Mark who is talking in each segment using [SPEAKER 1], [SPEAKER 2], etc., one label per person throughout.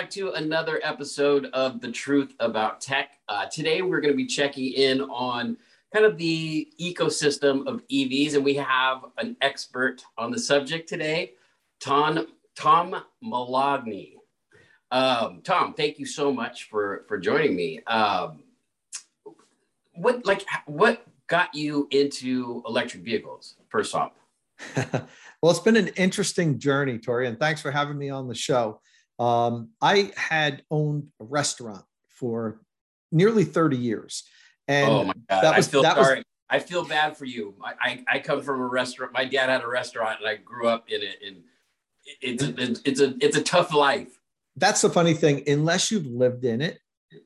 [SPEAKER 1] back to another episode of The Truth About Tech. Uh, today, we're going to be checking in on kind of the ecosystem of EVs, and we have an expert on the subject today, Tom, Tom Moloughney. Um, Tom, thank you so much for, for joining me. Um, what like what got you into electric vehicles first off?
[SPEAKER 2] well, it's been an interesting journey, Tory, and thanks for having me on the show. Um, I had owned a restaurant for nearly 30 years. And
[SPEAKER 1] oh my God. That was, I feel that sorry. Was, I feel bad for you. I, I, I, come from a restaurant. My dad had a restaurant and I grew up in it. And it's a, it's a, it's a tough life.
[SPEAKER 2] That's the funny thing. Unless you've lived in it,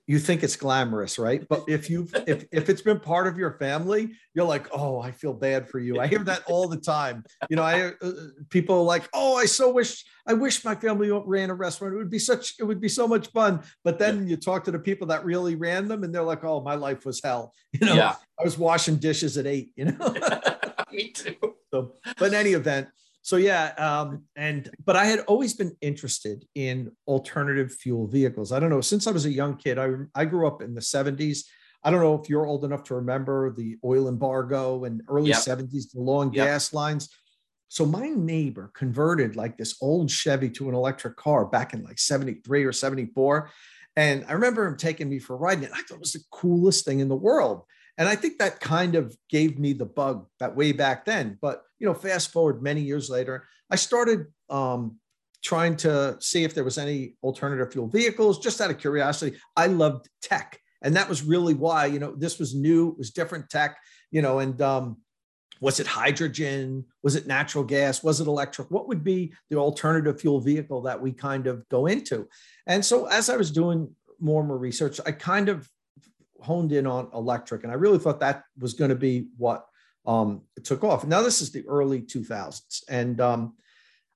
[SPEAKER 2] you think it's glamorous, right? But if you if if it's been part of your family, you're like, oh, I feel bad for you. I hear that all the time. You know, I uh, people are like, oh, I so wish I wish my family ran a restaurant. It would be such it would be so much fun. But then you talk to the people that really ran them, and they're like, oh, my life was hell. You know, yeah. I was washing dishes at eight. You know,
[SPEAKER 1] me too.
[SPEAKER 2] So, but in any event, so yeah um, and but i had always been interested in alternative fuel vehicles. I don't know since i was a young kid i, I grew up in the 70s i don't know if you're old enough to remember the oil embargo and early yep. 70s the long yep. gas lines. So my neighbor converted like this old chevy to an electric car back in like 73 or 74 and i remember him taking me for a ride and i thought it was the coolest thing in the world and I think that kind of gave me the bug that way back then. But you know, fast forward many years later, I started um, trying to see if there was any alternative fuel vehicles, just out of curiosity. I loved tech, and that was really why. You know, this was new, it was different tech. You know, and um, was it hydrogen? Was it natural gas? Was it electric? What would be the alternative fuel vehicle that we kind of go into? And so, as I was doing more and more research, I kind of honed in on electric, and I really thought that was going to be what um, took off. Now this is the early 2000s, and um,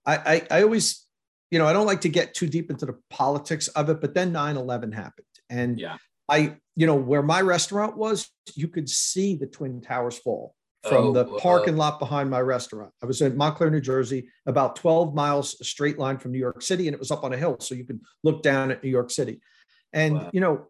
[SPEAKER 2] I, I, I always, you know, I don't like to get too deep into the politics of it, but then 9/11 happened, and
[SPEAKER 1] yeah.
[SPEAKER 2] I, you know, where my restaurant was, you could see the twin towers fall from oh, the parking uh, lot behind my restaurant. I was in Montclair, New Jersey, about 12 miles straight line from New York City, and it was up on a hill, so you could look down at New York City. And wow. you know,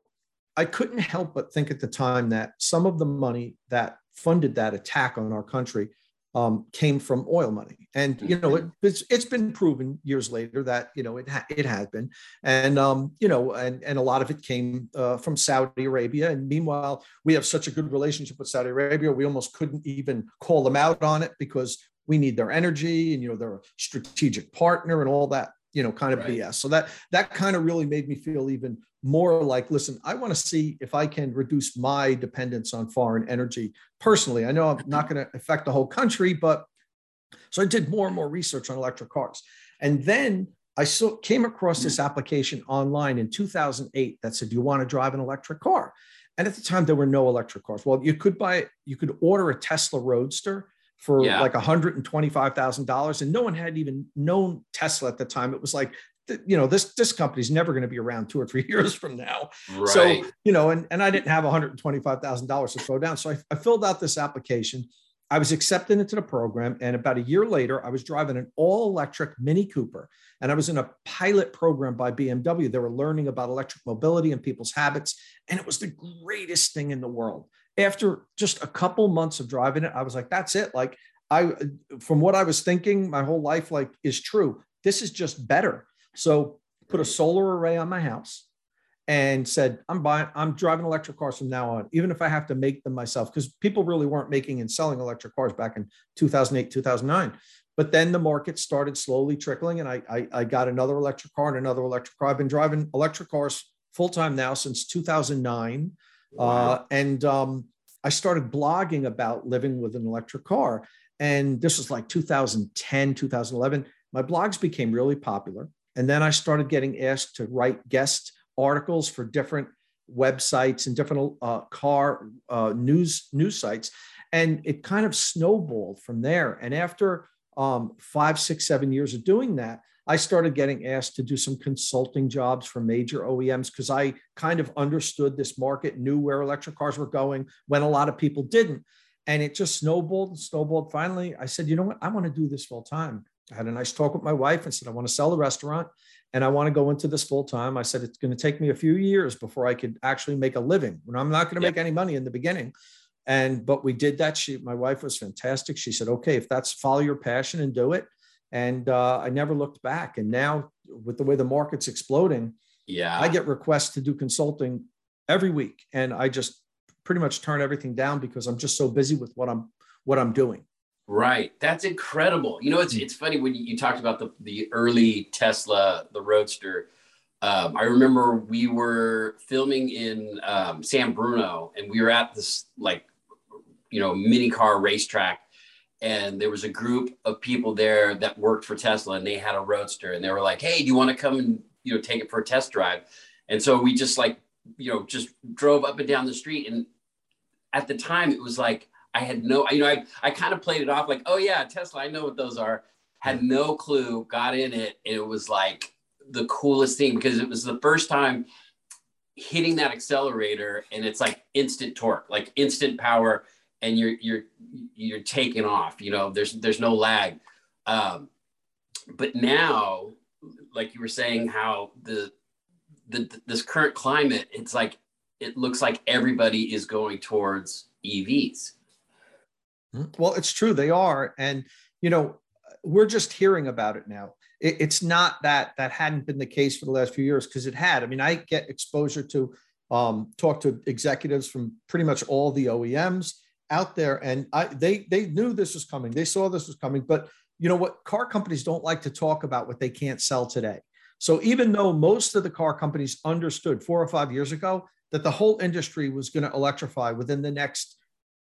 [SPEAKER 2] I couldn't help but think at the time that some of the money that funded that attack on our country um, came from oil money. And you know, it, it's it's been proven years later that you know it ha- it has been, and um, you know, and and a lot of it came uh, from Saudi Arabia. And meanwhile, we have such a good relationship with Saudi Arabia, we almost couldn't even call them out on it because we need their energy, and you know, they're a strategic partner and all that you know kind of right. bs so that that kind of really made me feel even more like, listen, I want to see if I can reduce my dependence on foreign energy personally. I know I'm not going to affect the whole country, but so I did more and more research on electric cars. And then I saw, came across this application online in 2008 that said, Do you want to drive an electric car? And at the time, there were no electric cars. Well, you could buy, you could order a Tesla Roadster for yeah. like $125,000. And no one had even known Tesla at the time. It was like you know this this company's never going to be around two or three years from now right. so you know and, and i didn't have $125000 to throw down so I, I filled out this application i was accepted into the program and about a year later i was driving an all electric mini cooper and i was in a pilot program by bmw they were learning about electric mobility and people's habits and it was the greatest thing in the world after just a couple months of driving it i was like that's it like i from what i was thinking my whole life like is true this is just better so put a solar array on my house and said, I'm buying, I'm driving electric cars from now on, even if I have to make them myself, because people really weren't making and selling electric cars back in 2008, 2009. But then the market started slowly trickling, and I, I, I got another electric car and another electric car. I've been driving electric cars full time now since 2009. Wow. Uh, and um, I started blogging about living with an electric car. And this was like 2010, 2011. My blogs became really popular. And then I started getting asked to write guest articles for different websites and different uh, car uh, news news sites, and it kind of snowballed from there. And after um, five, six, seven years of doing that, I started getting asked to do some consulting jobs for major OEMs because I kind of understood this market, knew where electric cars were going when a lot of people didn't. And it just snowballed and snowballed. Finally, I said, you know what? I want to do this full time. I had a nice talk with my wife and said, I want to sell the restaurant and I want to go into this full time. I said, it's going to take me a few years before I could actually make a living. When I'm not going to make any money in the beginning. And, but we did that. She, my wife was fantastic. She said, okay, if that's follow your passion and do it. And uh, I never looked back. And now with the way the market's exploding,
[SPEAKER 1] yeah,
[SPEAKER 2] I get requests to do consulting every week. And I just pretty much turn everything down because I'm just so busy with what I'm, what I'm doing.
[SPEAKER 1] Right. That's incredible. You know, it's it's funny when you, you talked about the the early Tesla, the Roadster. Um, I remember we were filming in um, San Bruno, and we were at this like, you know, mini car racetrack, and there was a group of people there that worked for Tesla, and they had a Roadster, and they were like, "Hey, do you want to come and you know take it for a test drive?" And so we just like, you know, just drove up and down the street, and at the time it was like I had no, you know, I, I kind of played it off like, oh yeah, Tesla, I know what those are. Had no clue, got in it. And it was like the coolest thing because it was the first time hitting that accelerator and it's like instant torque, like instant power and you're, you're, you're taking off, you know, there's, there's no lag. Um, but now, like you were saying, how the, the, this current climate, it's like, it looks like everybody is going towards EVs.
[SPEAKER 2] Well, it's true. They are. And, you know, we're just hearing about it now. It, it's not that that hadn't been the case for the last few years because it had. I mean, I get exposure to um, talk to executives from pretty much all the OEMs out there, and I, they they knew this was coming. They saw this was coming, but you know what? Car companies don't like to talk about what they can't sell today. So even though most of the car companies understood four or five years ago that the whole industry was going to electrify within the next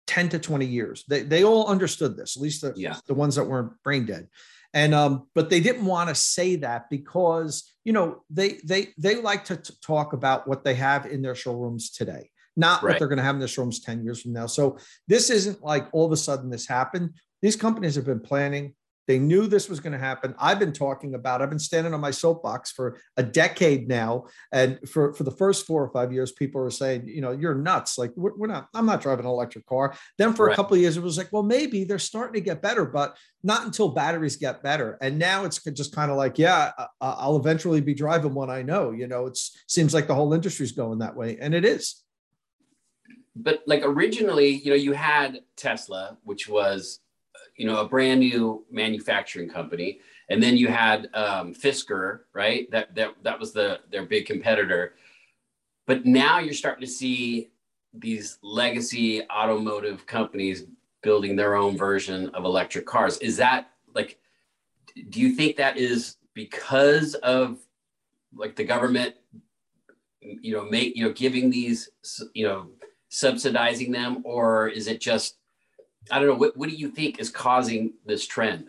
[SPEAKER 2] 10 to 20 years. They, they all understood this, at least the, yeah. the ones that weren't brain dead. And um, but they didn't want to say that because you know they they they like to t- talk about what they have in their showrooms today, not right. what they're going to have in their showrooms 10 years from now. So this isn't like all of a sudden this happened. These companies have been planning they knew this was going to happen. I've been talking about, I've been standing on my soapbox for a decade now. And for, for the first four or five years, people were saying, you know, you're nuts. Like, we're, we're not, I'm not driving an electric car. Then for right. a couple of years, it was like, well, maybe they're starting to get better, but not until batteries get better. And now it's just kind of like, yeah, I'll eventually be driving one I know. You know, it seems like the whole industry's going that way. And it is.
[SPEAKER 1] But like originally, you know, you had Tesla, which was you know, a brand new manufacturing company. And then you had um, Fisker, right? That, that, that was the, their big competitor. But now you're starting to see these legacy automotive companies building their own version of electric cars. Is that like, do you think that is because of like the government, you know, make, you know, giving these, you know, subsidizing them, or is it just I don't know. What, what do you think is causing this trend?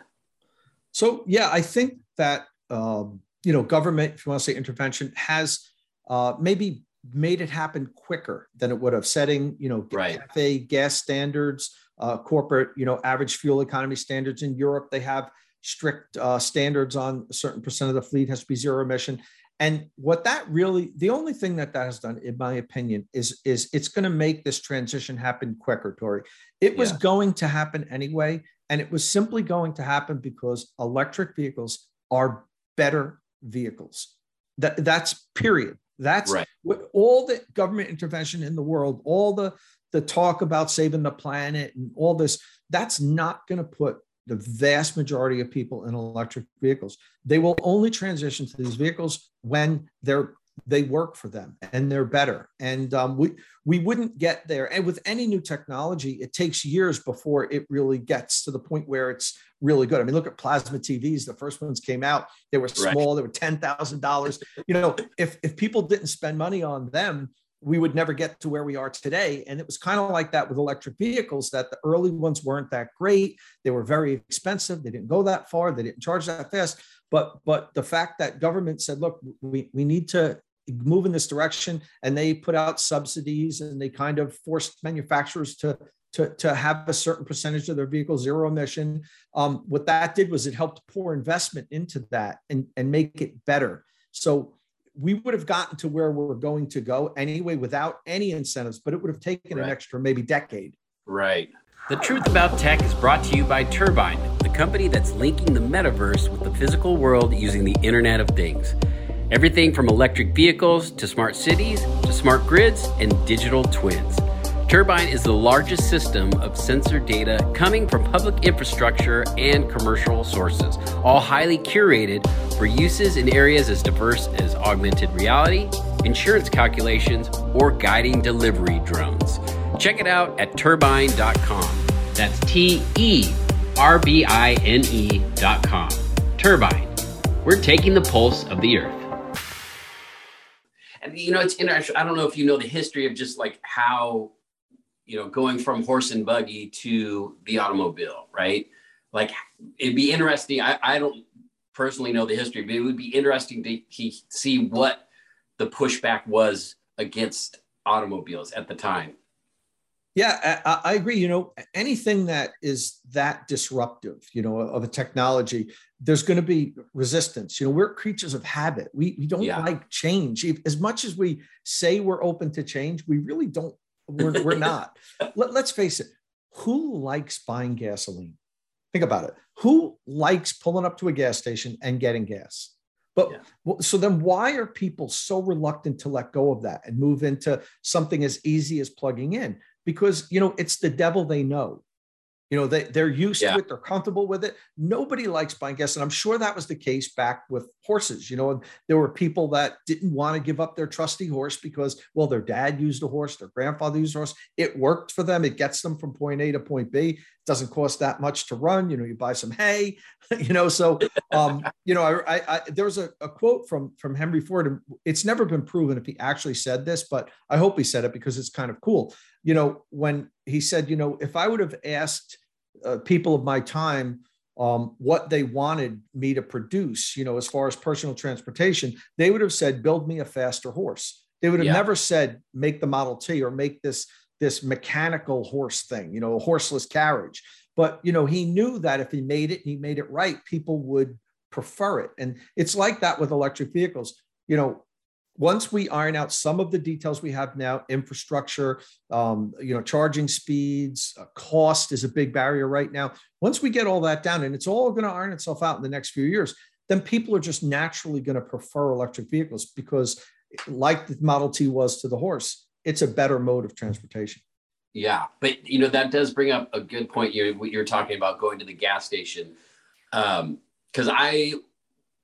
[SPEAKER 2] So, yeah, I think that, um, you know, government, if you want to say intervention, has uh, maybe made it happen quicker than it would have, setting, you know,
[SPEAKER 1] right.
[SPEAKER 2] cafe gas standards, uh, corporate, you know, average fuel economy standards. In Europe, they have strict uh, standards on a certain percent of the fleet has to be zero emission. And what that really, the only thing that that has done, in my opinion, is is it's going to make this transition happen quicker, Tory. It was yeah. going to happen anyway, and it was simply going to happen because electric vehicles are better vehicles. That that's period. That's right. all the government intervention in the world, all the the talk about saving the planet and all this. That's not going to put the vast majority of people in electric vehicles. They will only transition to these vehicles when they're they work for them and they're better. And um, we we wouldn't get there. And with any new technology, it takes years before it really gets to the point where it's really good. I mean, look at plasma TVs. The first ones came out; they were small. Right. They were ten thousand dollars. You know, if if people didn't spend money on them, we would never get to where we are today. And it was kind of like that with electric vehicles that the early ones weren't that great. They were very expensive. They didn't go that far. They didn't charge that fast. But but the fact that government said, look, we, we need to move in this direction and they put out subsidies and they kind of forced manufacturers to to, to have a certain percentage of their vehicles zero emission. Um, what that did was it helped pour investment into that and, and make it better. So we would have gotten to where we're going to go anyway without any incentives, but it would have taken right. an extra maybe decade.
[SPEAKER 1] Right. The Truth About Tech is brought to you by Terbine the company that's linking the metaverse with the physical world using the Internet of Things. Everything from electric vehicles to smart cities to smart grids and digital twins. Terbine is the largest system of sensor data coming from public infrastructure and commercial sources, all highly curated for uses in areas as diverse as augmented reality, insurance calculations, or guiding delivery drones. Check it out at terbine.com. That's T E R B I N E.com. Terbine. We're taking the pulse of the earth. And you know, it's interesting. I don't know if you know the history of just like how you know, going from horse and buggy to the automobile, right? Like it'd be interesting. I, I don't personally know the history, but it would be interesting to, to see what the pushback was against automobiles at the time.
[SPEAKER 2] Yeah, I, I, agree. You know, anything that is that disruptive, you know, of a technology, there's going to be resistance. You know, we're creatures of habit. We, we don't yeah. like change. As much as we say we're open to change, we really don't we're, we're not. Let, let's face it. Who likes buying gasoline? Think about it. Who likes pulling up to a gas station and getting gas? But yeah. so then why are people so reluctant to let go of that and move into something as easy as plugging in? Because, you know, it's the devil they know. You know, they, they're used yeah. to it, they're comfortable with it. Nobody likes buying gas. And I'm sure that was the case back with horses. You know, there were people that didn't want to give up their trusty horse because, well, their dad used a horse, their grandfather used a horse. It worked for them. It gets them from point A to point B. It doesn't cost that much to run. You know, you buy some hay, you know. So um, you know, I, I, I there was a, a quote from from Henry Ford, and it's never been proven if he actually said this, but I hope he said it because it's kind of cool you know, when he said, you know, if I would have asked uh, people of my time um, what they wanted me to produce, you know, as far as personal transportation, they would have said, build me a faster horse. They would have yeah. never said, make the Model T or make this this mechanical horse thing, you know, a horseless carriage. But you know, he knew that if he made it, and he made it right, people would prefer it. And it's like that with electric vehicles. You know, once we iron out some of the details we have now, infrastructure, um, you know, charging speeds, uh, cost is a big barrier right now. Once we get all that down, and it's all going to iron itself out in the next few years, then people are just naturally going to prefer electric vehicles because, like the Model T was to the horse, it's a better mode of transportation.
[SPEAKER 1] Yeah, but you know that does bring up a good point. You're you're talking about going to the gas station, because um, I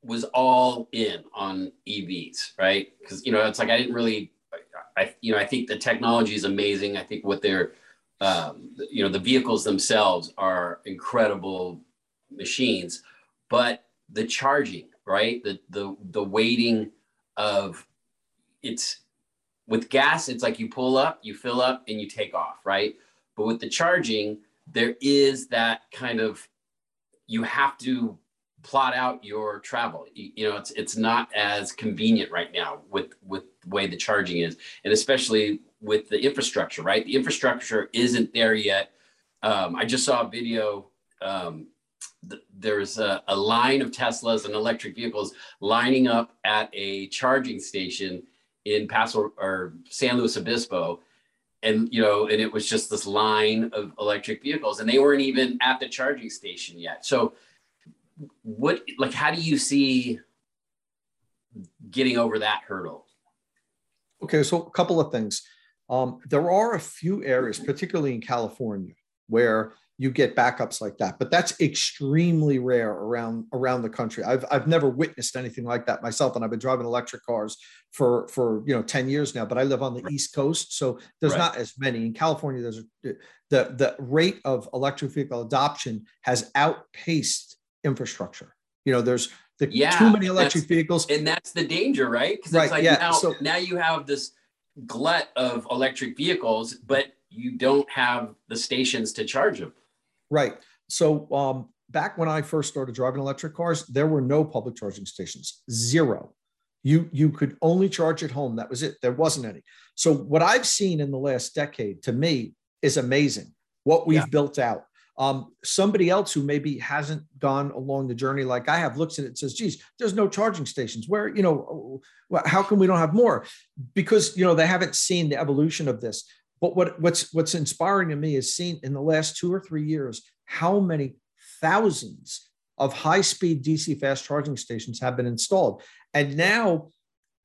[SPEAKER 1] was all in on EVs, right? Because you know, it's like I didn't really, I you know, I think the technology is amazing. I think what they're, um, you know, the vehicles themselves are incredible machines, but the charging, right? The the the waiting of it's with gas, it's like you pull up, you fill up, and you take off, right? But with the charging, there is that kind of you have to plot out your travel. You, know, it's it's not as convenient right now with with the way the charging is, and especially with the infrastructure. Right, the infrastructure isn't there yet. Um, I just saw a video. Um, th- there's a, a line of Teslas and electric vehicles lining up at a charging station in Paso or San Luis Obispo, and you know, and it was just this line of electric vehicles, and they weren't even at the charging station yet. So what like how do you see getting over that hurdle
[SPEAKER 2] okay so a couple of things um, there are a few areas particularly in california where you get backups like that but that's extremely rare around around the country i've, I've never witnessed anything like that myself and i've been driving electric cars for for you know 10 years now but i live on the right. east coast so there's right. not as many in california there's a, the the rate of electric vehicle adoption has outpaced infrastructure. You know, there's the, yeah, too many electric vehicles,
[SPEAKER 1] and that's the danger, right? Because right, it's like yeah. now, so, now you have this glut of electric vehicles, but you don't have the stations to charge them.
[SPEAKER 2] Right. So um, back when I first started driving electric cars, there were no public charging stations, zero. You you could only charge at home. That was it. There wasn't any. So what I've seen in the last decade, to me, is amazing. What we've yeah. built out. Um, somebody else who maybe hasn't gone along the journey like I have looks at it and says, geez, there's no charging stations. Where, you know, how come we don't have more? Because, you know, they haven't seen the evolution of this. But what, what's what's inspiring to me is seeing in the last two or three years how many thousands of high-speed DC fast charging stations have been installed. And now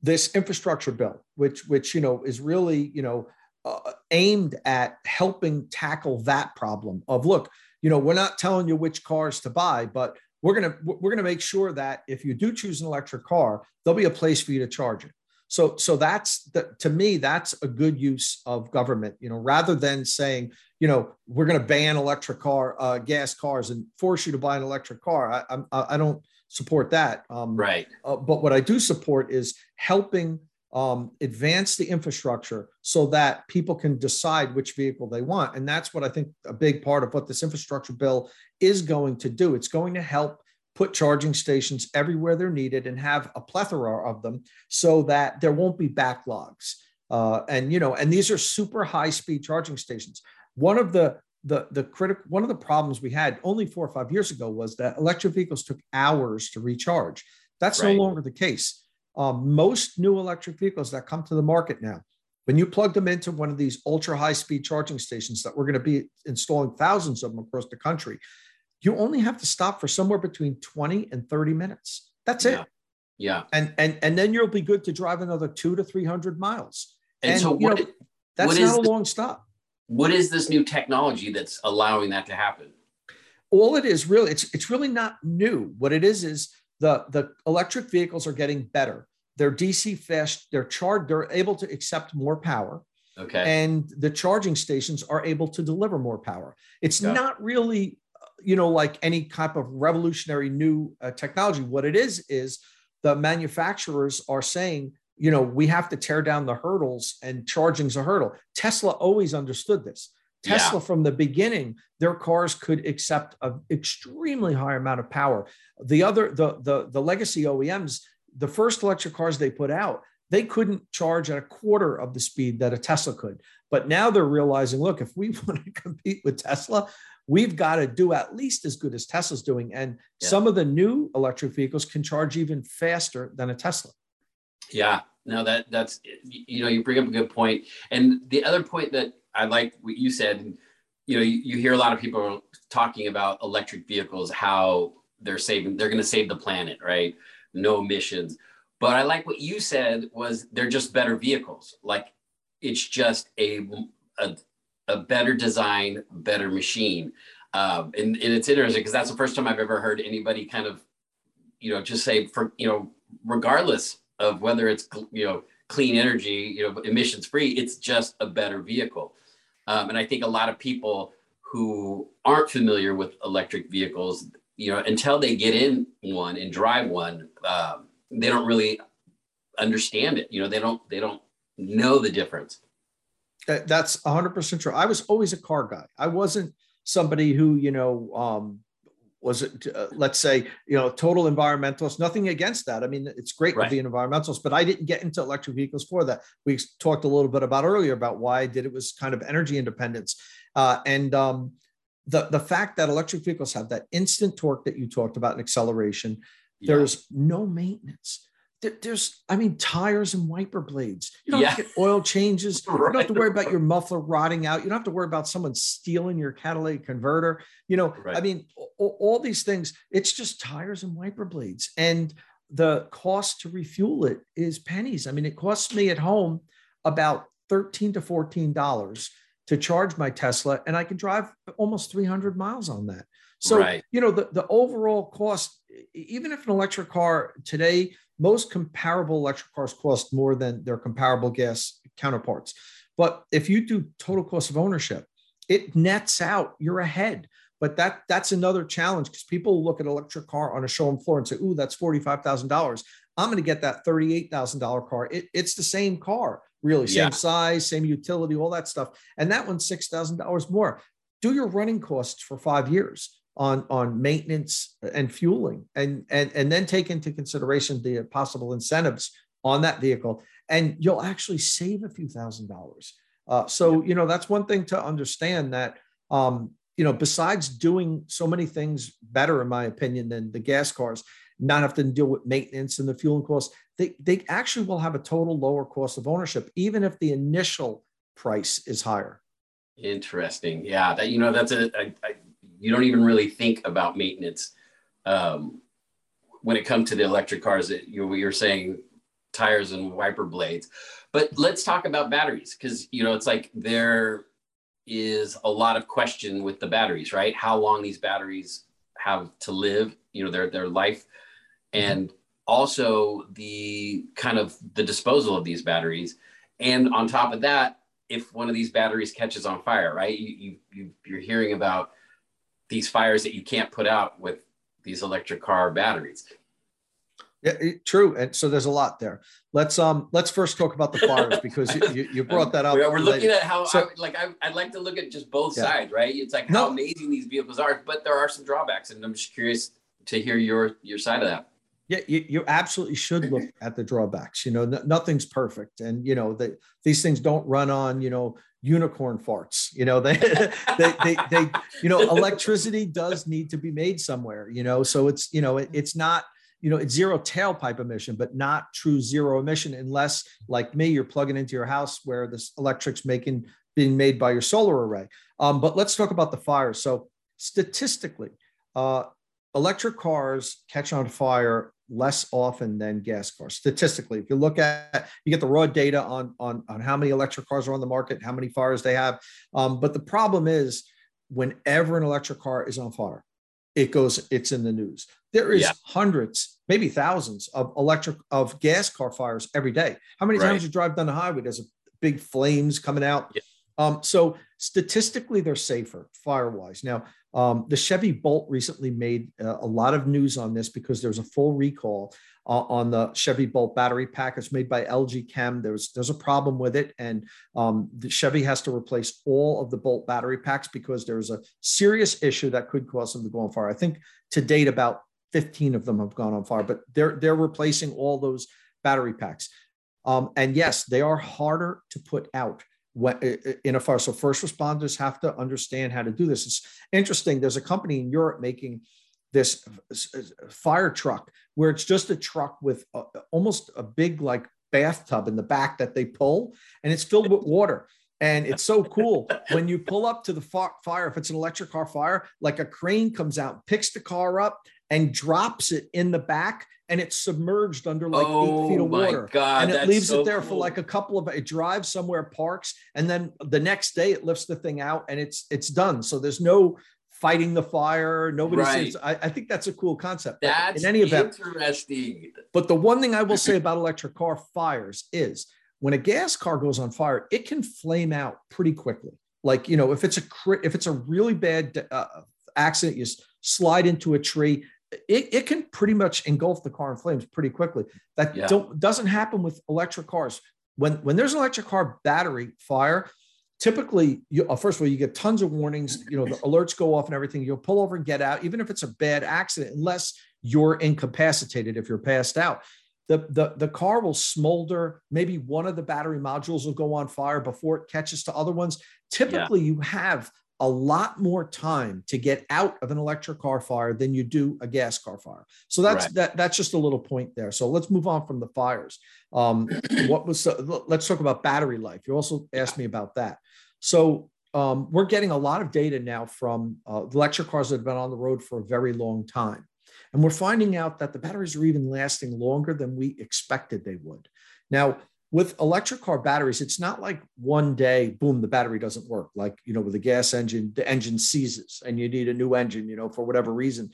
[SPEAKER 2] this infrastructure bill, which which you know is really you know uh, aimed at helping tackle that problem of look, you know, we're not telling you which cars to buy, but we're gonna we're gonna make sure that if you do choose an electric car, there'll be a place for you to charge it. So so that's the, to me that's a good use of government. You know, rather than saying you know we're going to ban electric car uh, gas cars and force you to buy an electric car. I I, I don't support that.
[SPEAKER 1] Um, right.
[SPEAKER 2] Uh, but what I do support is helping um, advance the infrastructure so that people can decide which vehicle they want. And that's what I think a big part of what this infrastructure bill is going to do. It's going to help put charging stations everywhere they're needed and have a plethora of them so that there won't be backlogs. Uh, and you know, and these are super high speed charging stations. One of the the the critical one of the problems we had only four or five years ago was that electric vehicles took hours to recharge. That's right. no longer the case. Um, most new electric vehicles that come to the market now, when you plug them into one of these ultra high speed charging stations that we're going to be installing thousands of them across the country, you only have to stop for somewhere between 20 and 30 minutes. That's it.
[SPEAKER 1] Yeah.
[SPEAKER 2] And and and then you'll be good to drive another two to 300 miles.
[SPEAKER 1] And, and so what, know,
[SPEAKER 2] that's not a long stop
[SPEAKER 1] what is this new technology that's allowing that to happen?
[SPEAKER 2] All it is really, it's it's really not new. What it is is the the electric vehicles are getting better. They're DC fast. They're charged. They're able to accept more power.
[SPEAKER 1] Okay.
[SPEAKER 2] And the charging stations are able to deliver more power. It's Got not really, you know, like any type of revolutionary new uh, technology. What it is is the manufacturers are saying you know, we have to tear down the hurdles and charging's a hurdle. Tesla always understood this. Tesla, yeah. from the beginning, their cars could accept an extremely high amount of power. The other, the, the, the legacy OEMs, the first electric cars they put out, they couldn't charge at a quarter of the speed that a Tesla could. But now they're realizing, look, if we want to compete with Tesla, we've got to do at least as good as Tesla's doing. And yeah. some of the new electric vehicles can charge even faster than a Tesla.
[SPEAKER 1] Yeah, no, that that's you know you bring up a good point. and the other point that I like what you said, you know, you, you hear a lot of people talking about electric vehicles, how they're saving, they're going to save the planet, right? No emissions. But I like what you said was they're just better vehicles. Like it's just a a, a better design, better machine. Um, and, and it's interesting because that's the first time I've ever heard anybody kind of, you know, just say for you know, regardless of whether it's you know clean energy, you know, emissions free. It's just a better vehicle. Um, and I think a lot of people who aren't familiar with electric vehicles, you know, until they get in one and drive one, um, they don't really understand it. You know, they don't they don't know the difference.
[SPEAKER 2] That's 100% true. I was always a car guy. I wasn't somebody who, you know, um, was it uh, let's say you know total environmentalist nothing against that i mean it's great right. to be an environmentalist but i didn't get into electric vehicles for that we talked a little bit about earlier about why i did it was kind of energy independence uh, and um, the the fact that electric vehicles have that instant torque that you talked about in acceleration yeah. there's no maintenance there's i mean tires and wiper blades you don't yeah. have to get oil changes right. you don't have to worry about your muffler rotting out you don't have to worry about someone stealing your catalytic converter you know right. i mean all, all, these things it's just tires and wiper blades and the cost to refuel it is pennies i mean it costs me at home about 13 to 14 dollars to charge my tesla and i can drive almost 300 miles on that so right. you know the, the overall cost even if an electric car today most comparable electric cars cost more than their comparable gas counterparts. But if you do total cost of ownership, it nets out, you're ahead. But that that's another challenge because people look at electric car on a showroom floor and say, "Ooh, that's forty-five thousand dollars." I'm going to get that thirty-eight thousand dollar car. It, it's the same car, really, same yeah. size, same utility, all that stuff, and that one's six thousand dollars more. Do your running costs for five years on on maintenance and fueling and and and then take into consideration the possible incentives on that vehicle and you'll actually save a few thousand dollars uh, so you know that's one thing to understand that um, you know besides doing so many things better in my opinion than the gas cars not have to deal with maintenance and the fueling costs they, they actually will have a total lower cost of ownership even if the initial price is higher
[SPEAKER 1] interesting yeah that you know that's a, a, a you don't even really think about maintenance um, when it comes to the electric cars. That you you're saying tires and wiper blades, but let's talk about batteries because you know it's like there is a lot of question with the batteries, right? How long these batteries have to live, you know, their their life. And also the kind of the disposal of these batteries. And on top of that, if one of these batteries catches on fire, right? You, you, you're hearing about these fires that you can't put out with these electric car batteries.
[SPEAKER 2] Yeah, true. And so there's a lot there. Let's um let's first talk about the fires because you, you, brought that up.
[SPEAKER 1] We're, we're looking at how so, I, like I, would like to look at just both yeah. sides, right? It's like how no. amazing these vehicles are, but there are some drawbacks, and I'm just curious to hear your your side of that.
[SPEAKER 2] Yeah, you, you absolutely should look at the drawbacks. You know, nothing's perfect, and you know that these things don't run on you know unicorn farts. You know, they, they, they, they, you know, electricity does need to be made somewhere. You know, so it's you know it, it's not you know it's zero tailpipe emission, but not true zero emission unless, like me, you're plugging into your house where this electric's making being made by your solar array. Um, but let's talk about the fires. So statistically, uh, electric cars catch on fire less often than gas cars statistically if you look at you get the raw data on on, on how many electric cars are on the market how many fires they have um, but the problem is whenever an electric car is on fire it goes it's in the news there is yeah. hundreds maybe thousands of electric of gas car fires every day how many right. times you drive down the highway there's a big flames coming out yeah. um, so statistically they're safer fire wise now um, the Chevy Bolt recently made uh, a lot of news on this because there was a full recall uh, on the Chevy Bolt battery pack. It's made by LG Chem. There's there's a problem with it, and um, the Chevy has to replace all of the Bolt battery packs because there's a serious issue that could cause them to go on fire. I think to date about 15 of them have gone on fire, but they're they're replacing all those battery packs. Um, and yes, they are harder to put out in a fire. So first responders have to understand how to do this. It's interesting. There's a company in Europe making this fire truck where it's just a truck with a, almost a big like bathtub in the back that they pull and it's filled with water and it's so cool when you pull up to the fire if it's an electric car fire like a crane comes out picks the car up and drops it in the back and it's submerged under like oh eight feet of water.
[SPEAKER 1] God,
[SPEAKER 2] and it leaves so it there cool. for like a couple of it drives somewhere, parks, and then the next day it lifts the thing out and it's it's done. So there's no fighting the fire. Nobody right. says I, I, think that's a cool concept.
[SPEAKER 1] That's in any event interesting.
[SPEAKER 2] But the one thing I will say about electric car fires is when a gas car goes on fire, it can flame out pretty quickly. Like you know, if it's a if it's a really bad uh, accident, you slide into a tree it, it can pretty much engulf the car in flames pretty quickly. That yeah. don't, doesn't happen with electric cars. When when there's an electric car battery fire, typically you, uh, first of all you get tons of warnings. You know the alerts go off and everything. You'll pull over and get out, even if it's a bad accident, unless you're incapacitated. If you're passed out, the, the, the car will smolder. Maybe one of the battery modules will go on fire before it catches to other ones. Typically, yeah. you have a lot more time to get out of an electric car fire than you do a gas car fire. So that's right. that that's just a little point there. So let's move on from the fires. Um, what was uh, let's talk about battery life. You also asked me about that. So um, we're getting a lot of data now from uh, electric cars that have been on the road for a very long time. And we're finding out that the batteries are even lasting longer than we expected they would. Now, with electric car batteries, it's not like one day, boom, the battery doesn't work. Like, you know, with a gas engine, the engine seizes and you need a new engine, you know, for whatever reason.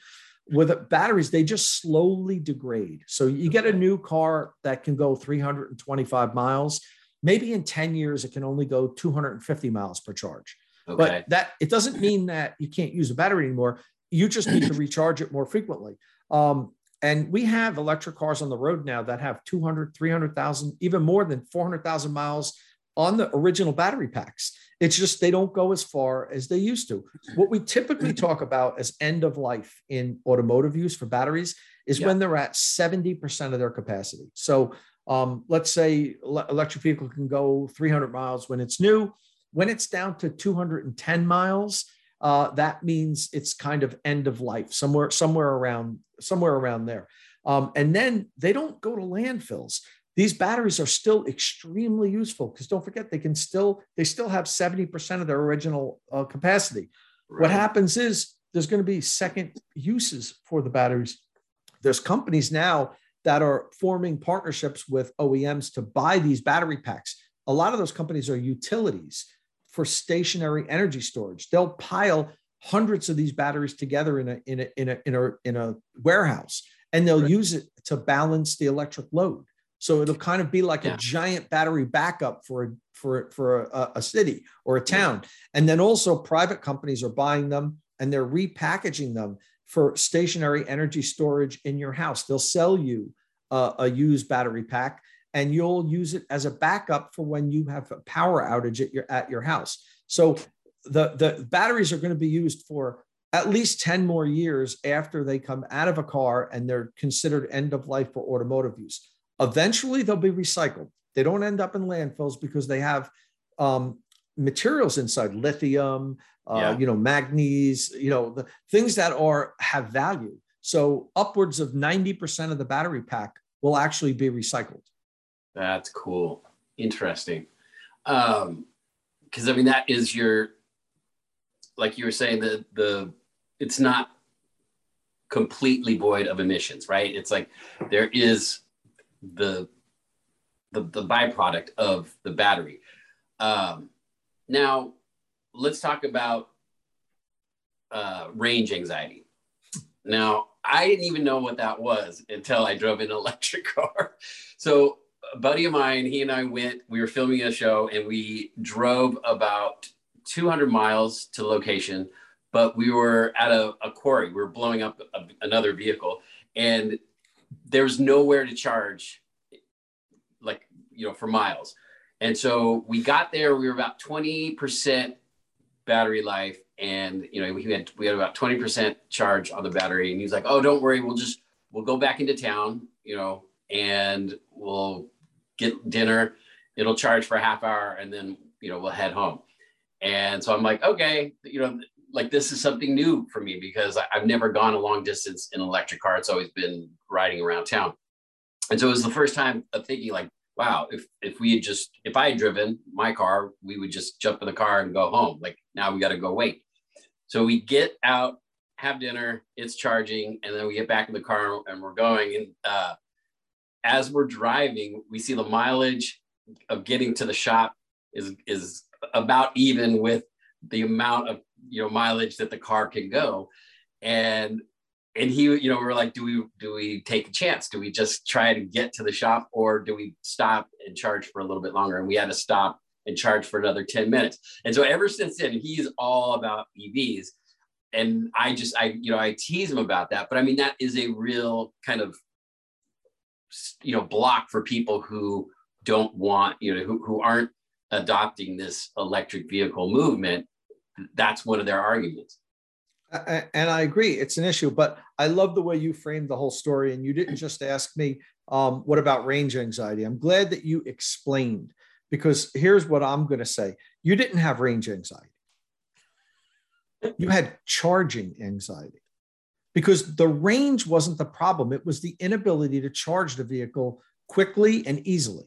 [SPEAKER 2] With batteries, they just slowly degrade. So you get a new car that can go 325 miles. Maybe in 10 years, it can only go 250 miles per charge. Okay. But that it doesn't mean that you can't use a battery anymore. You just need to recharge it more frequently. Um, and we have electric cars on the road now that have 200, 300,000, even more than 400,000 miles on the original battery packs. It's just they don't go as far as they used to. What we typically talk about as end of life in automotive use for batteries is yeah. when they're at 70% of their capacity. So um, let's say electric vehicle can go 300 miles when it's new. When it's down to 210 miles, uh, that means it's kind of end of life somewhere somewhere around somewhere around there um, and then they don't go to landfills these batteries are still extremely useful because don't forget they can still they still have 70% of their original uh, capacity right. what happens is there's going to be second uses for the batteries. There's companies now that are forming partnerships with OEMs to buy these battery packs. A lot of those companies are utilities for stationary energy storage. They'll pile hundreds of these batteries together in a in a in a in a, in a warehouse and they'll right. use it to balance the electric load. So it'll kind of be like yeah. a giant battery backup for a, for for a, a city or a town. Yeah. And then also private companies are buying them and they're repackaging them for stationary energy storage in your house. They'll sell you uh, a used battery pack and you'll use it as a backup for when you have a power outage at your at your house. So the the batteries are going to be used for at least 10 more years after they come out of a car and they're considered end of life for automotive use. Eventually, they'll be recycled. They don't end up in landfills because they have um, materials inside lithium, uh, yeah. you know, manganese, you know, the things that are have value. So upwards of 90% of the battery pack will actually be recycled.
[SPEAKER 1] That's cool. Interesting. Um, because I mean that is your like you were saying, the the it's not completely void of emissions, right? It's like there is the the, the byproduct of the battery. Um, now, let's talk about uh, range anxiety. Now, I didn't even know what that was until I drove an electric car. So, buddy of mine, he and I went, we were filming a show and we drove about 200 miles to location, but we were at a, a quarry. We were blowing up a, another vehicle and there was nowhere to charge like, you know, for miles. And so we got there, we were about 20% battery life and you know we had we had about 20% charge on the battery and he's like oh don't worry we'll just we'll go back into town you know and we'll get dinner it'll charge for a half hour and then you know we'll head home and so i'm like okay you know like this is something new for me because i've never gone a long distance in an electric car it's always been riding around town and so it was the first time of thinking like wow, if if we had just if I had driven my car, we would just jump in the car and go home. Like now we got to go wait. So we get out, have dinner, it's charging, and then we get back in the car and we're going. And uh, as we're driving, we see the mileage of getting to the shop is is about even with the amount of you know mileage that the car can go. And and he, you know, we are like, do we do we take a chance? Do we just try to get to the shop, or do we stop and charge for a little bit longer? And we had to stop and charge for another 10 minutes. And so ever since then, he's all about EVs. And I just, I, you know, I tease him about that. But I mean, that is a real kind of, you know, block for people who don't want, you know, who, who aren't adopting this electric vehicle movement. That's one of their arguments
[SPEAKER 2] and I agree, it's an issue. But I love the way you framed the whole story, and you didn't just ask me, um, "What about range anxiety?" I'm glad that you explained because here's what I'm going to say: you didn't have range anxiety. You had charging anxiety because the range wasn't the problem; it was the inability to charge the vehicle quickly and easily.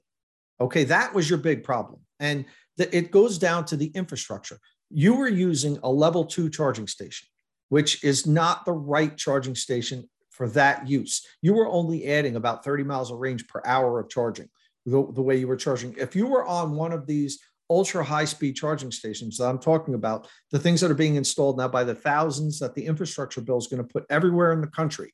[SPEAKER 2] Okay, that was your big problem, and the, it goes down to the infrastructure. You were using a level two charging station which is not the right charging station for that use. You were only adding about 30 miles of range per hour of charging, the, the way you were charging. If you were on one of these ultra high speed charging stations that I'm talking about, the things that are being installed now by the thousands that the infrastructure bill is going to put everywhere in the country,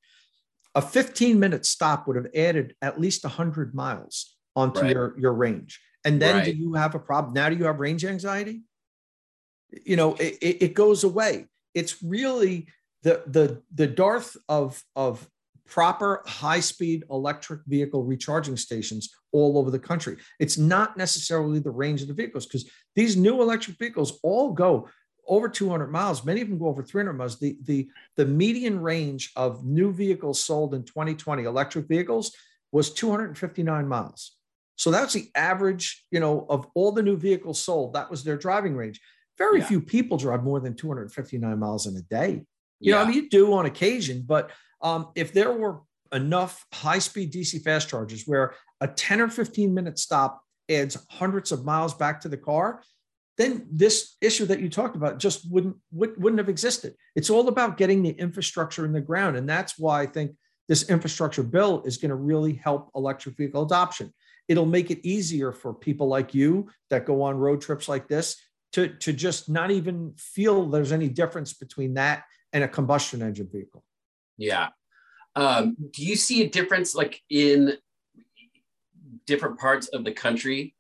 [SPEAKER 2] a 15 minute stop would have added at least 100 miles onto right. your, your range. And then right. do you have a problem? Now, do you have range anxiety? You know, it, it goes away it's really the the the dearth of of proper high speed electric vehicle recharging stations all over the country. It's not necessarily the range of the vehicles because these new electric vehicles all go over 200 miles. Many of them go over 300 miles. The, the, the median range of new vehicles sold in 2020, electric vehicles, was 259 miles. So that's the average, you know, of all the new vehicles sold. That was their driving range. Very yeah. few people drive more than 259 miles in a day. You yeah. know, I mean, you do on occasion, but um, if there were enough high speed DC fast chargers where a 10 or 15 minute stop adds hundreds of miles back to the car, then this issue that you talked about just wouldn't wouldn't have existed. It's all about getting the infrastructure in the ground, and that's why I think this infrastructure bill is going to really help electric vehicle adoption. It'll make it easier for people like you that go on road trips like this to, to just not even feel there's any difference between that and a combustion engine vehicle.
[SPEAKER 1] Yeah. Um, do you see a difference like in different parts of the country?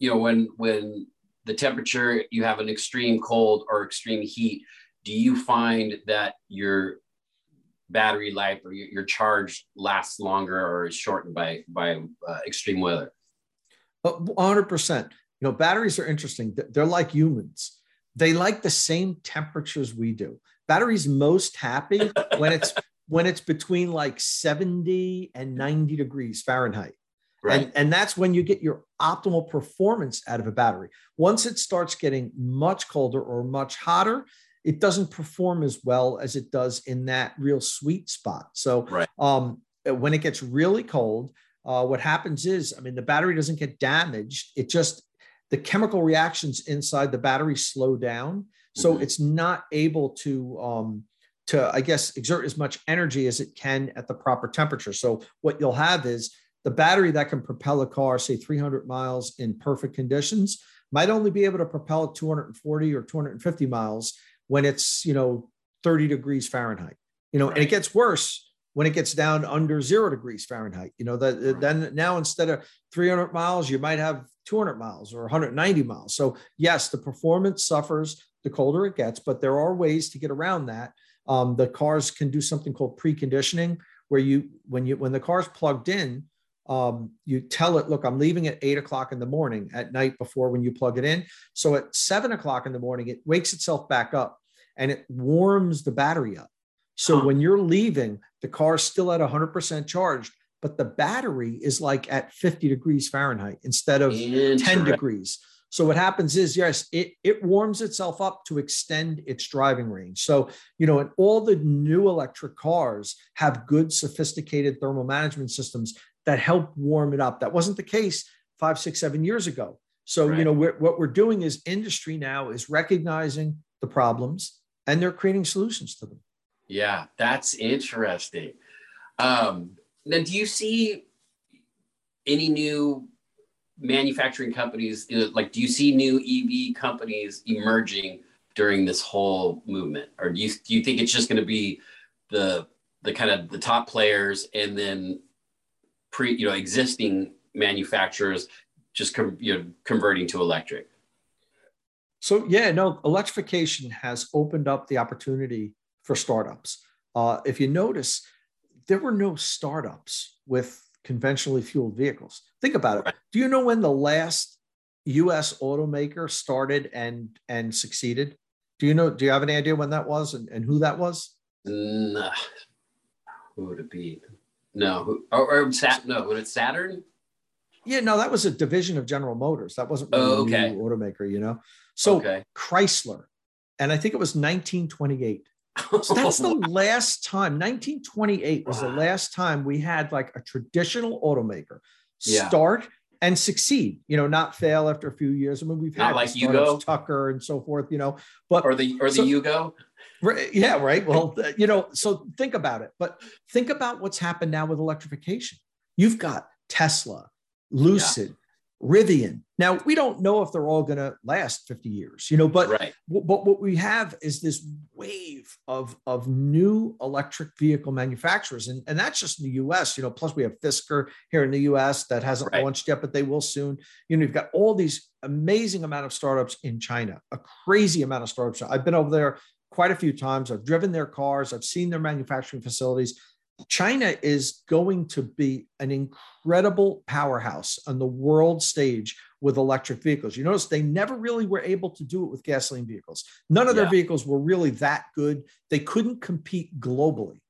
[SPEAKER 1] You know, when when the temperature you have an extreme cold or extreme heat, do you find that your battery life or your, your charge lasts longer or is shortened by by uh, extreme weather?
[SPEAKER 2] 100%. You know, batteries are interesting. They're like humans. They like the same temperatures we do. Batteries most happy when it's when it's between like 70 and 90 degrees Fahrenheit. Right. And, and that's when you get your optimal performance out of a battery. Once it starts getting much colder or much hotter, it doesn't perform as well as it does in that real sweet spot. So right. um, when it gets really cold, uh, what happens is, I mean, the battery doesn't get damaged. It just the chemical reactions inside the battery slow down, so mm-hmm. it's not able to um, to I guess exert as much energy as it can at the proper temperature. So what you'll have is the battery that can propel a car, say 300 miles in perfect conditions, might only be able to propel it 240 or 250 miles when it's you know 30 degrees Fahrenheit. You know, right. and it gets worse when it gets down under zero degrees Fahrenheit. You know, that right. then now instead of 300 miles, you might have 200 miles or 190 miles. So yes, the performance suffers the colder it gets, but there are ways to get around that. Um, the cars can do something called preconditioning, where you when you when the car's plugged in, um, you tell it, look, I'm leaving at eight o'clock in the morning at night before when you plug it in. So at seven o'clock in the morning, it wakes itself back up and it warms the battery up. So huh. when you're leaving, the car's still at 100% charged, but the battery is like at 50 degrees Fahrenheit instead of 10 degrees. So what happens is, yes, it, it warms itself up to extend its driving range. So, you know, and all the new electric cars have good, sophisticated thermal management systems that help warm it up. That wasn't the case five, six, seven years ago. So, right. you know, we're, what we're doing is industry now is recognizing the problems and they're creating solutions to them.
[SPEAKER 1] Yeah, that's interesting. Um, now, do you see any new manufacturing companies? Like, do you see new EV companies emerging during this whole movement, or do you do you think it's just going to be the the kind of the top players and then pre you know existing manufacturers just com- you know converting to electric?
[SPEAKER 2] So yeah, no, electrification has opened up the opportunity for startups. Uh, if you notice, there were no startups with conventionally fueled vehicles. Think about it. Do you know when the last U.S. automaker started and and succeeded? Do you know? Do you have any idea when that was and, and who that was?
[SPEAKER 1] No. Who would it be? No. Who, oh, or, or Sat? No. Was it Saturn?
[SPEAKER 2] Yeah, no, that was a division of General Motors. That wasn't really oh, okay. automaker, you know. So okay. Chrysler, and I think it was 1928. So that's the last time. 1928 was the last time we had like a traditional automaker yeah. start and succeed. You know, not fail after a few years. I mean, we've not had
[SPEAKER 1] like Yugo,
[SPEAKER 2] Tucker, and so forth. You know, but
[SPEAKER 1] or the or the so, Yugo.
[SPEAKER 2] Right, yeah, right. Well, you know, so think about it. But think about what's happened now with electrification. You've got Tesla, Lucid, yeah. Rivian. Now we don't know if they're all going to last 50 years, you know, but right. but what we have is this wave of of new electric vehicle manufacturers, and and that's just in the U.S. You know, plus we have Fisker here in the U.S. that hasn't right. launched yet, but they will soon. You know, you've got all these amazing amount of startups in China, a crazy amount of startups. I've been over there quite a few times. I've driven their cars. I've seen their manufacturing facilities. China is going to be an incredible powerhouse on the world stage with electric vehicles. You notice they never really were able to do it with gasoline vehicles. None of yeah. their vehicles were really that good. They couldn't compete globally.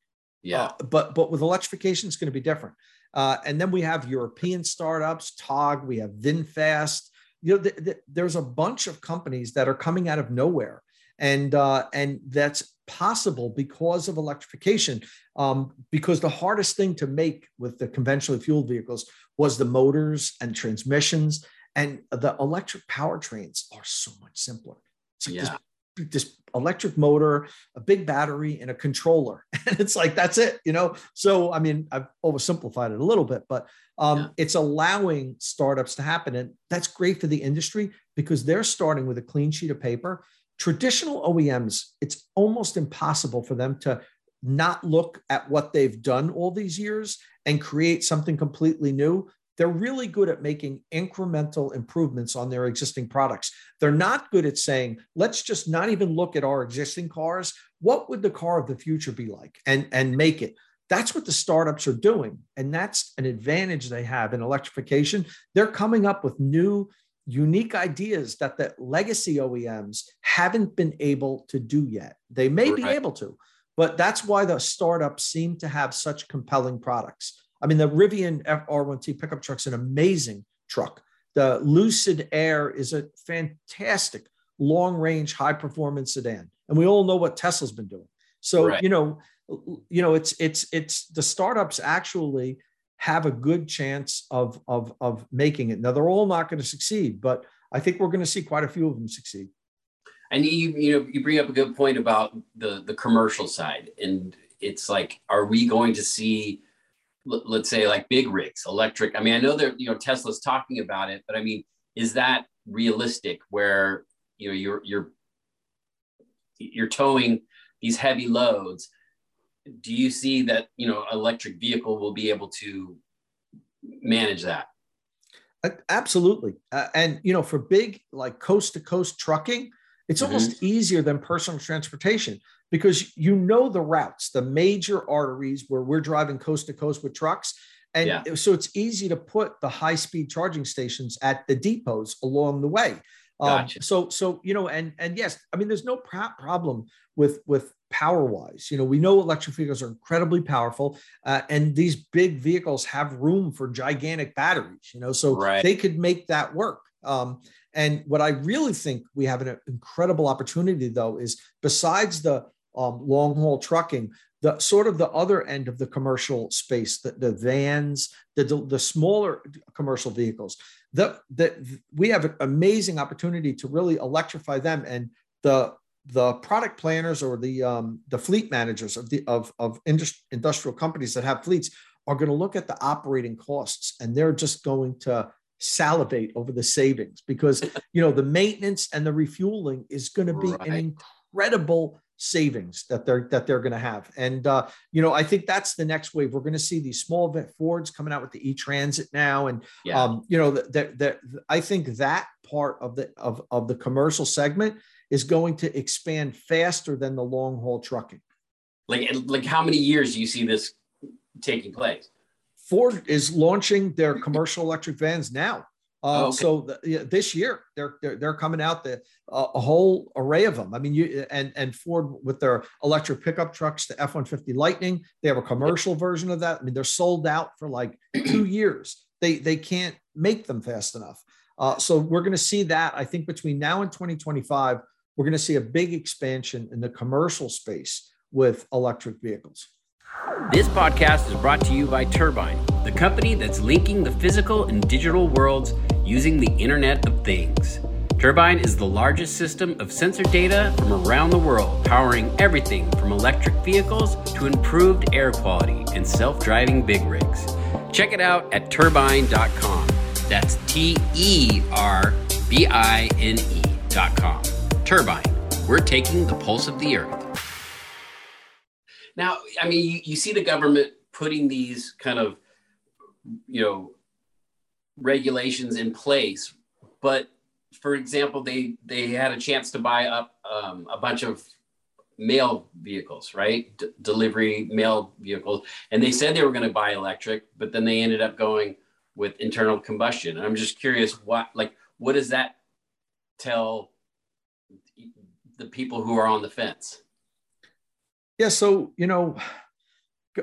[SPEAKER 1] Yeah.
[SPEAKER 2] Uh, but but with electrification, it's going to be different. Uh, and then we have European startups, TOG, we have VinFast. You know, th- th- there's a bunch of companies that are coming out of nowhere and uh, and that's possible because of electrification. Um, because the hardest thing to make with the conventionally fueled vehicles was the motors and transmissions, And the electric powertrains are so much simpler. It's like yeah. this, this electric motor, a big battery, and a controller. And it's like, that's it, you know? So, I mean, I've oversimplified it a little bit, but um, yeah. it's allowing startups to happen. And that's great for the industry because they're starting with a clean sheet of paper. Traditional OEMs, it's almost impossible for them to not look at what they've done all these years and create something completely new they're really good at making incremental improvements on their existing products. They're not good at saying, let's just not even look at our existing cars. What would the car of the future be like? And, and make it. That's what the startups are doing. And that's an advantage they have in electrification. They're coming up with new, unique ideas that the legacy OEMs haven't been able to do yet. They may right. be able to, but that's why the startups seem to have such compelling products. I mean, the Rivian R1T pickup truck is an amazing truck. The Lucid Air is a fantastic long range, high performance sedan. And we all know what Tesla's been doing. So, right. you know, you know, it's it's it's the startups actually have a good chance of of of making it. Now they're all not going to succeed, but I think we're going to see quite a few of them succeed.
[SPEAKER 1] And you you know you bring up a good point about the the commercial side, and it's like, are we going to see let's say like big rigs, electric. I mean, I know that you know Tesla's talking about it, but I mean, is that realistic? Where you know you're you're you're towing these heavy loads. Do you see that you know electric vehicle will be able to manage that?
[SPEAKER 2] Absolutely, uh, and you know for big like coast to coast trucking, it's mm-hmm. almost easier than personal transportation because you know the routes, the major arteries where we're driving coast to coast with trucks. And yeah. so it's easy to put the high speed charging stations at the depots along the way. Um, gotcha. Um, so, so you know, and and yes, I mean, there's no pro- problem with with power wise. You know, we know electric vehicles are incredibly powerful, uh, and these big vehicles have room for gigantic batteries. You know, so right. they could make that work. Um, and what I really think we have an incredible opportunity, though, is besides the um, long haul trucking, the sort of the other end of the commercial space, the, the vans, the, the smaller commercial vehicles, that that we have an amazing opportunity to really electrify them. And the the product planners or the um, the fleet managers of the of of industrial companies that have fleets are going to look at the operating costs and they're just going to salivate over the savings because you know the maintenance and the refueling is going to be right. an incredible savings that they're that they're going to have. And uh, you know i think that's the next wave. We're going to see these small event fords coming out with the e-transit now. And yeah. um, you know that that i think that part of the of, of the commercial segment is going to expand faster than the long haul trucking.
[SPEAKER 1] Like like how many years do you see this taking place?
[SPEAKER 2] Ford is launching their commercial electric vans now uh, oh, okay. So the, yeah, this year they're, they're, they're coming out the uh, a whole array of them. I mean, you and and Ford with their electric pickup trucks, the F one fifty Lightning, they have a commercial version of that. I mean, they're sold out for like two years. They they can't make them fast enough. Uh, so we're going to see that. I think between now and twenty twenty five, we're going to see a big expansion in the commercial space with electric vehicles.
[SPEAKER 1] This podcast is brought to you by Terbine, the company that's linking the physical and digital worlds using the Internet of Things. Terbine is the largest system of sensor data from around the world, powering everything from electric vehicles to improved air quality and self driving big rigs. Check it out at terbine.com. That's T E R B I N E.com. Terbine, we're taking the pulse of the earth. Now, I mean, you, you see the government putting these kind of, you know, regulations in place, but for example, they they had a chance to buy up um, a bunch of mail vehicles, right? D- delivery mail vehicles, and they said they were going to buy electric, but then they ended up going with internal combustion. And I'm just curious, what like what does that tell the people who are on the fence?
[SPEAKER 2] Yeah, so you know,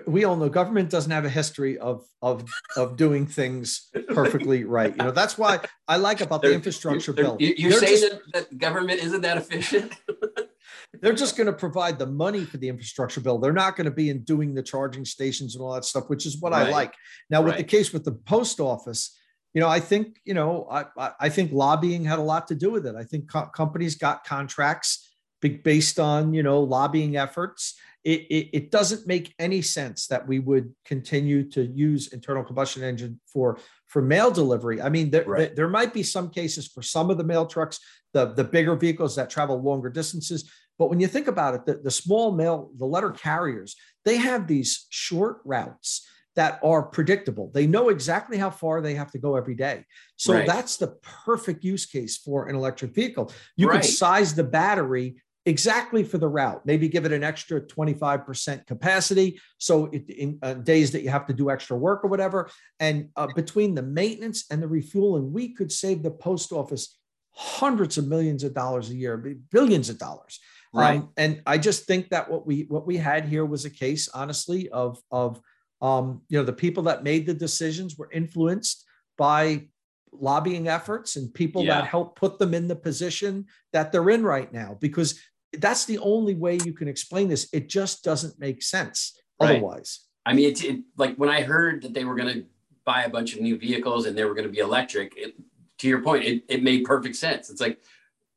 [SPEAKER 2] we all know government doesn't have a history of of of doing things perfectly right. You know, that's why I like about the infrastructure bill.
[SPEAKER 1] You're saying just, that, that government isn't that efficient?
[SPEAKER 2] they're just going to provide the money for the infrastructure bill. They're not going to be in doing the charging stations and all that stuff, which is what right. I like. Now, with right. the case with the post office, you know, I think, you know, I, I think lobbying had a lot to do with it. I think co- companies got contracts based on, you know, lobbying efforts. It, it, it, doesn't make any sense that we would continue to use internal combustion engine for for mail delivery. I mean, there, right. there might be some cases for some of the mail trucks, the, the bigger vehicles that travel longer distances. But when you think about it, the, the small mail, the letter carriers, they have these short routes that are predictable. They know exactly how far they have to go every day. So right. that's the perfect use case for an electric vehicle. You right. could size the battery exactly for the route, maybe give it an extra 25% capacity. So it, in uh, days that you have to do extra work or whatever. And uh, between the maintenance and the refueling, we could save the post office hundreds of millions of dollars a year, billions of dollars. Right. Um, and I just think that what we what we had here was a case, honestly, of of um, you know, the people that made the decisions were influenced by lobbying efforts and people yeah. that help put them in the position that they're in right now because that's the only way you can explain this it just doesn't make sense right. otherwise
[SPEAKER 1] i mean it's it, like when i heard that they were going to buy a bunch of new vehicles and they were going to be electric it, to your point it, it made perfect sense it's like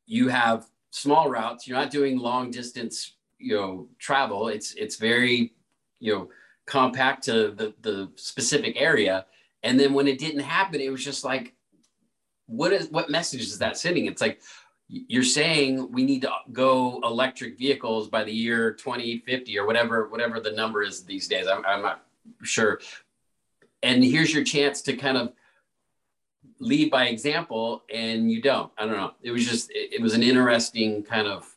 [SPEAKER 1] you have small routes you're not doing long distance you know travel it's it's very you know compact to the, the specific area. And then when it didn't happen, it was just like, what is what message is that sending? It's like you're saying we need to go electric vehicles by the year 2050 or whatever whatever the number is these days. I'm, I'm not sure. And here's your chance to kind of lead by example, and you don't. I don't know. It was just it, it was an interesting kind of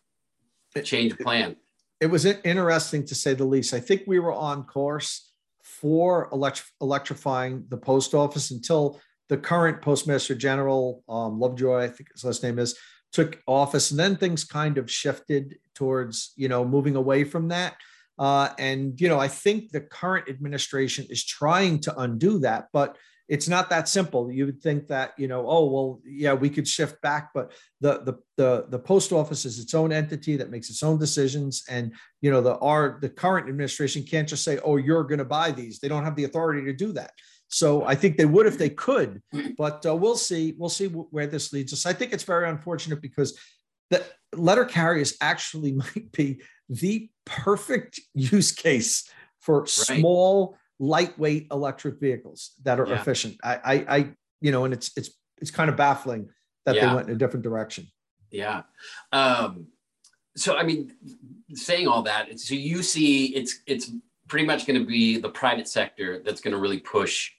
[SPEAKER 1] change plan
[SPEAKER 2] it was interesting to say the least. I think we were on course for elect- electrifying the post office until the current postmaster general, um, Lovejoy, I think his last name is, took office, and then things kind of shifted towards you know moving away from that. Uh, and you know, I think the current administration is trying to undo that, but it's not that simple. You would think that you know, oh well, yeah, we could shift back, but the the the the post office is its own entity that makes its own decisions, and you know, the our the current administration can't just say, oh, you're going to buy these. They don't have the authority to do that. So I think they would if they could, but uh, we'll see. We'll see where this leads us. I think it's very unfortunate because the letter carriers actually might be the perfect use case for right. small lightweight electric vehicles that are yeah. efficient. I, I, I, you know, and it's it's it's kind of baffling that yeah. they went in a different direction.
[SPEAKER 1] Yeah. Um, so I mean, saying all that, so you see, it's it's pretty much going to be the private sector that's going to really push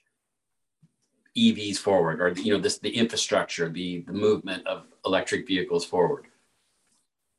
[SPEAKER 1] EVs forward, or you know, this the infrastructure, the the movement of electric vehicles forward.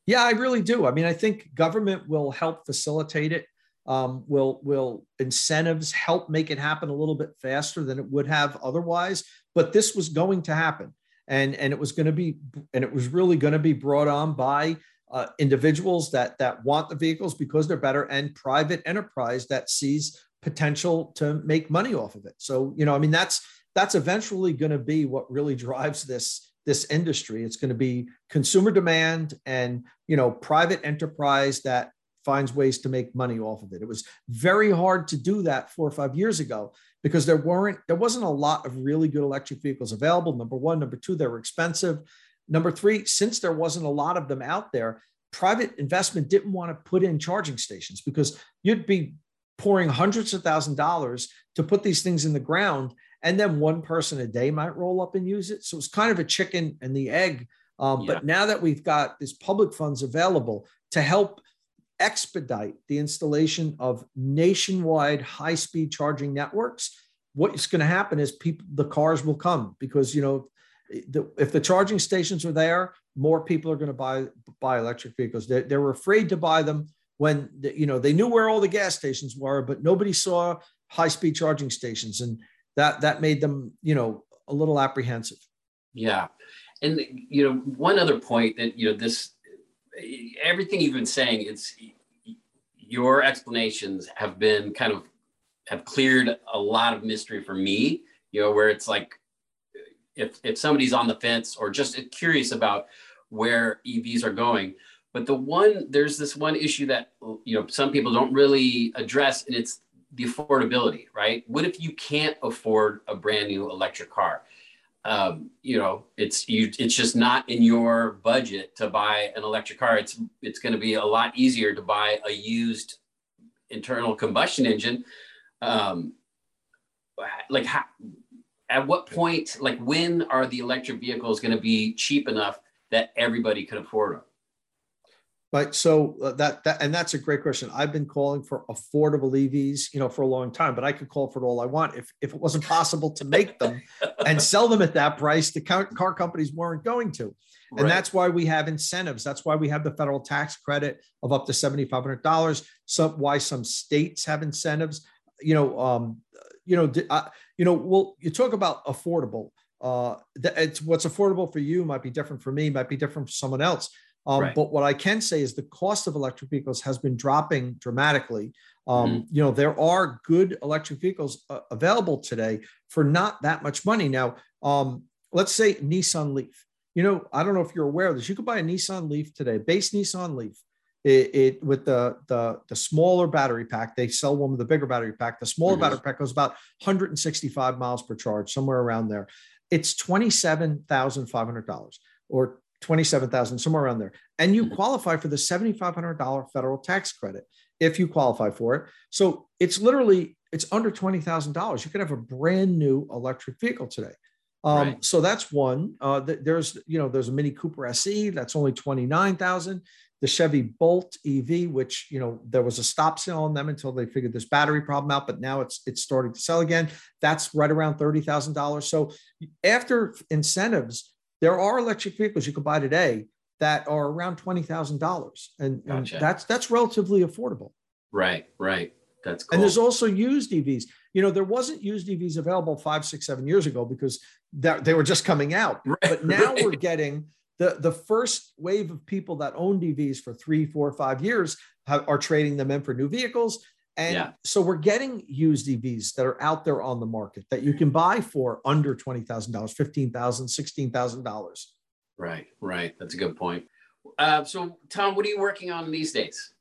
[SPEAKER 2] Yeah, I really do. I mean, I think government will help facilitate it um, will will incentives help make it happen a little bit faster than it would have otherwise but this was going to happen and and it was going to be and it was really going to be brought on by uh, individuals that that want the vehicles because they're better and private enterprise that sees potential to make money off of it so you know i mean that's that's eventually going to be what really drives this this industry it's going to be consumer demand and you know private enterprise that finds ways to make money off of it. It was very hard to do that four or five years ago because there weren't there wasn't a lot of really good electric vehicles available. Number one, number two, they were expensive. Number three, since there wasn't a lot of them out there, private investment didn't want to put in charging stations because you'd be pouring hundreds of thousand dollars to put these things in the ground and then one person a day might roll up and use it so it's kind of a chicken and the egg um, yeah. but now that we've got these public funds available to help expedite the installation of nationwide high speed charging networks, what's going to happen is people, the cars will come because, you know, the, if the charging stations are there, more people are going to buy, buy electric vehicles. They, they were afraid to buy them when, the, you know, they knew where all the gas stations were, but nobody saw high speed charging stations. And that, that made them, you know, a little apprehensive.
[SPEAKER 1] Yeah. And, you know, one other point that, you know, this everything you've been saying, it's your explanations have been kind of have cleared a lot of mystery for me. You know, where it's like if if somebody's on the fence or just curious about where EVs are going. But the one there's this one issue that you know some people don't really address, and it's the affordability, right? What if you can't afford a brand new electric car? um, you know, it's you, it's just not in your budget to buy an electric car. It's it's going to be a lot easier to buy a used internal combustion engine. Um, like, how, at what point, like, when are the electric vehicles going to be cheap enough that everybody can afford them?
[SPEAKER 2] Right. So uh, that that and that's a great question. I've been calling for affordable EVs, you know, for a long time, but I could call for it all I want. If if it wasn't possible to make them and sell them at that price, the car, car companies weren't going to. And right. that's why we have incentives. That's why we have the federal tax credit of up to seventy five hundred dollars. Some why some states have incentives. You know, um, you know, uh, you know. Well, you talk about affordable. Uh, it's what's affordable for you might be different for me, might be different for someone else um, right. But what I can say is the cost of electric vehicles has been dropping dramatically. Um, mm-hmm. You know, there are good electric vehicles uh, available today for not that much money. Now, um, let's say Nissan Leaf. You know, I don't know if you're aware of this. You could buy a Nissan Leaf today, base Nissan Leaf. It, it with the, the the smaller battery pack. They sell one with the bigger battery pack. The smaller mm-hmm. battery pack goes about 165 miles per charge, somewhere around there. It's twenty seven thousand five hundred dollars or 27,000 somewhere around there. And you mm-hmm. qualify for the $7500 federal tax credit if you qualify for it. So it's literally it's under $20,000 you could have a brand new electric vehicle today. Um, right. so that's one. Uh, there's you know there's a mini cooper se that's only 29000 the chevy bolt ev which you know there was a stop sale on them until they figured this battery problem out but now it's it's starting to sell again. That's right around $30000 so after incentives there are electric vehicles you can buy today that are around twenty thousand dollars, and, gotcha. that's that's relatively affordable.
[SPEAKER 1] Right, right. That's cool.
[SPEAKER 2] And there's also used EVs. You know, there wasn't used EVs available five, six, seven years ago because that, they were just coming out. Right, but now right. we're getting the the first wave of people that owned EVs for three, four, five years have, are trading them in for new vehicles. And yeah. so we're getting used EVs that are out there on the market that you can buy for under $20,000, $15,000, $16,000.
[SPEAKER 1] Right, right. That's a good point. Uh, so, Tom, what are you working on these days?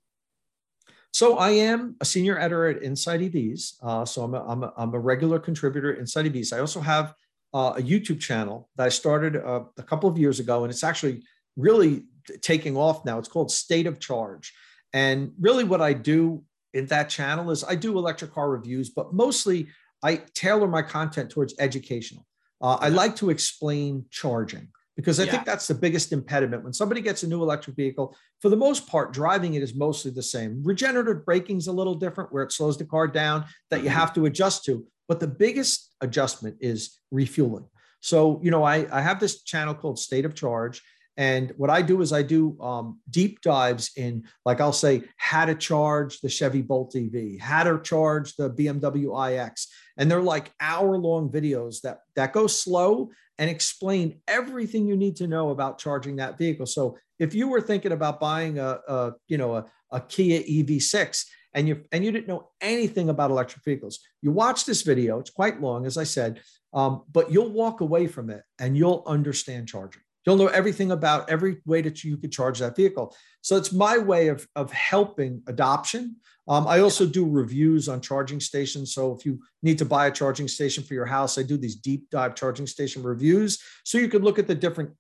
[SPEAKER 2] So I am a senior editor at Inside EVs. Uh, so I'm a, I'm, a, I'm a regular contributor at Inside EVs. I also have uh, a YouTube channel that I started uh, a couple of years ago, and it's actually really taking off now. It's called State of Charge. And really, what I do in that channel is I do electric car reviews, but mostly I tailor my content towards educational. Uh, I like to explain charging because I yeah. think that's the biggest impediment. When somebody gets a new electric vehicle, for the most part, driving it is mostly the same. Regenerative braking is a little different where it slows the car down that you mm-hmm. have to adjust to. But the biggest adjustment is refueling. So, you know, I, I have this channel called State of Charge, and what I do is I do um, deep dives in, like I'll say, how to charge the Chevy Bolt EV, how to charge the BMW iX, and they're like hour-long videos that that go slow and explain everything you need to know about charging that vehicle. So if you were thinking about buying a, a you know a, a Kia EV6 and you and you didn't know anything about electric vehicles, you watch this video. It's quite long, as I said, um, but you'll walk away from it and you'll understand charging. You'll know everything about every way that you could charge that vehicle. So it's my way of, of helping adoption. Um, I also do reviews on charging stations. So if you need to buy a charging station for your house, I do these deep dive charging station reviews. So you could look at the different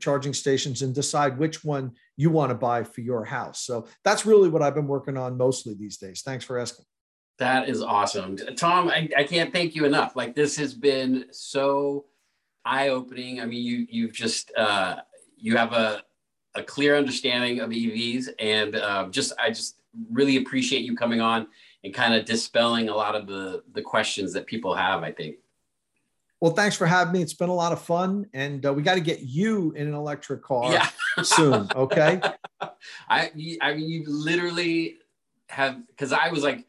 [SPEAKER 2] charging stations and decide which one you want to buy for your house. So that's really what I've been working on mostly these days. Thanks for asking.
[SPEAKER 1] That is awesome. Tom, I, I can't thank you enough. Like this has been so eye opening. I mean, you you've just uh, you have a a clear understanding of EVs, and uh, just I just really appreciate you coming on and kind of dispelling a lot of the the questions that people have. I think.
[SPEAKER 2] Well, thanks for having me. It's been a lot of fun, and uh, we got to get you in an electric car yeah. soon. Okay.
[SPEAKER 1] I I mean, you literally have because I was like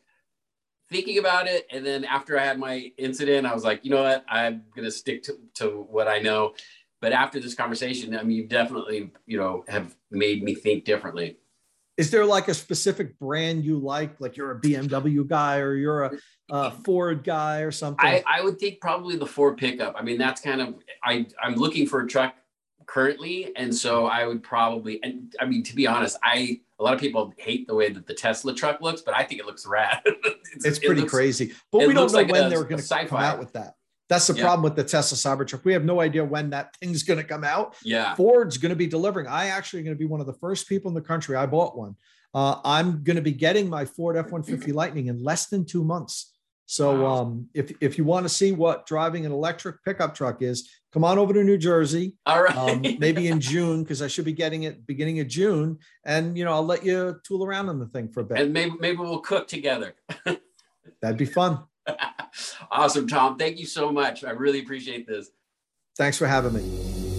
[SPEAKER 1] thinking about it. And then after I had my incident, I was like, you know what? I'm going to stick to, to what I know. But after this conversation, I mean, you definitely, you know, have made me think differently.
[SPEAKER 2] Is there like a specific brand you like? Like you're a BMW guy or you're a, a Ford guy or something?
[SPEAKER 1] I, I would think probably the Ford pickup. I mean, that's kind of, I, I'm looking for a truck currently. And so I would probably, and I mean, to be honest, I, a lot of people hate the way that the Tesla truck looks, but I think it looks rad.
[SPEAKER 2] it's, it's, pretty it looks, crazy. But we don't know like when a, they're going to come out with that. That's the yeah. problem with the Tesla Cybertruck. We have no idea when that thing's going to come out.
[SPEAKER 1] Yeah.
[SPEAKER 2] Ford's going to be delivering. I actually going to be one of the first people in the country. I bought one. Uh, I'm going to be getting my Ford F-150 Lightning in less than two months. So wow. um, if, if you want to see what driving an electric pickup truck is, come on over to New Jersey.
[SPEAKER 1] All right. um,
[SPEAKER 2] maybe in June, because I should be getting it beginning of June. And, you know, I'll let you tool around on the thing for a bit.
[SPEAKER 1] And maybe, maybe we'll cook together.
[SPEAKER 2] That'd be fun.
[SPEAKER 1] awesome, Tom. Thank you so much. I really appreciate this.
[SPEAKER 2] Thanks for having me.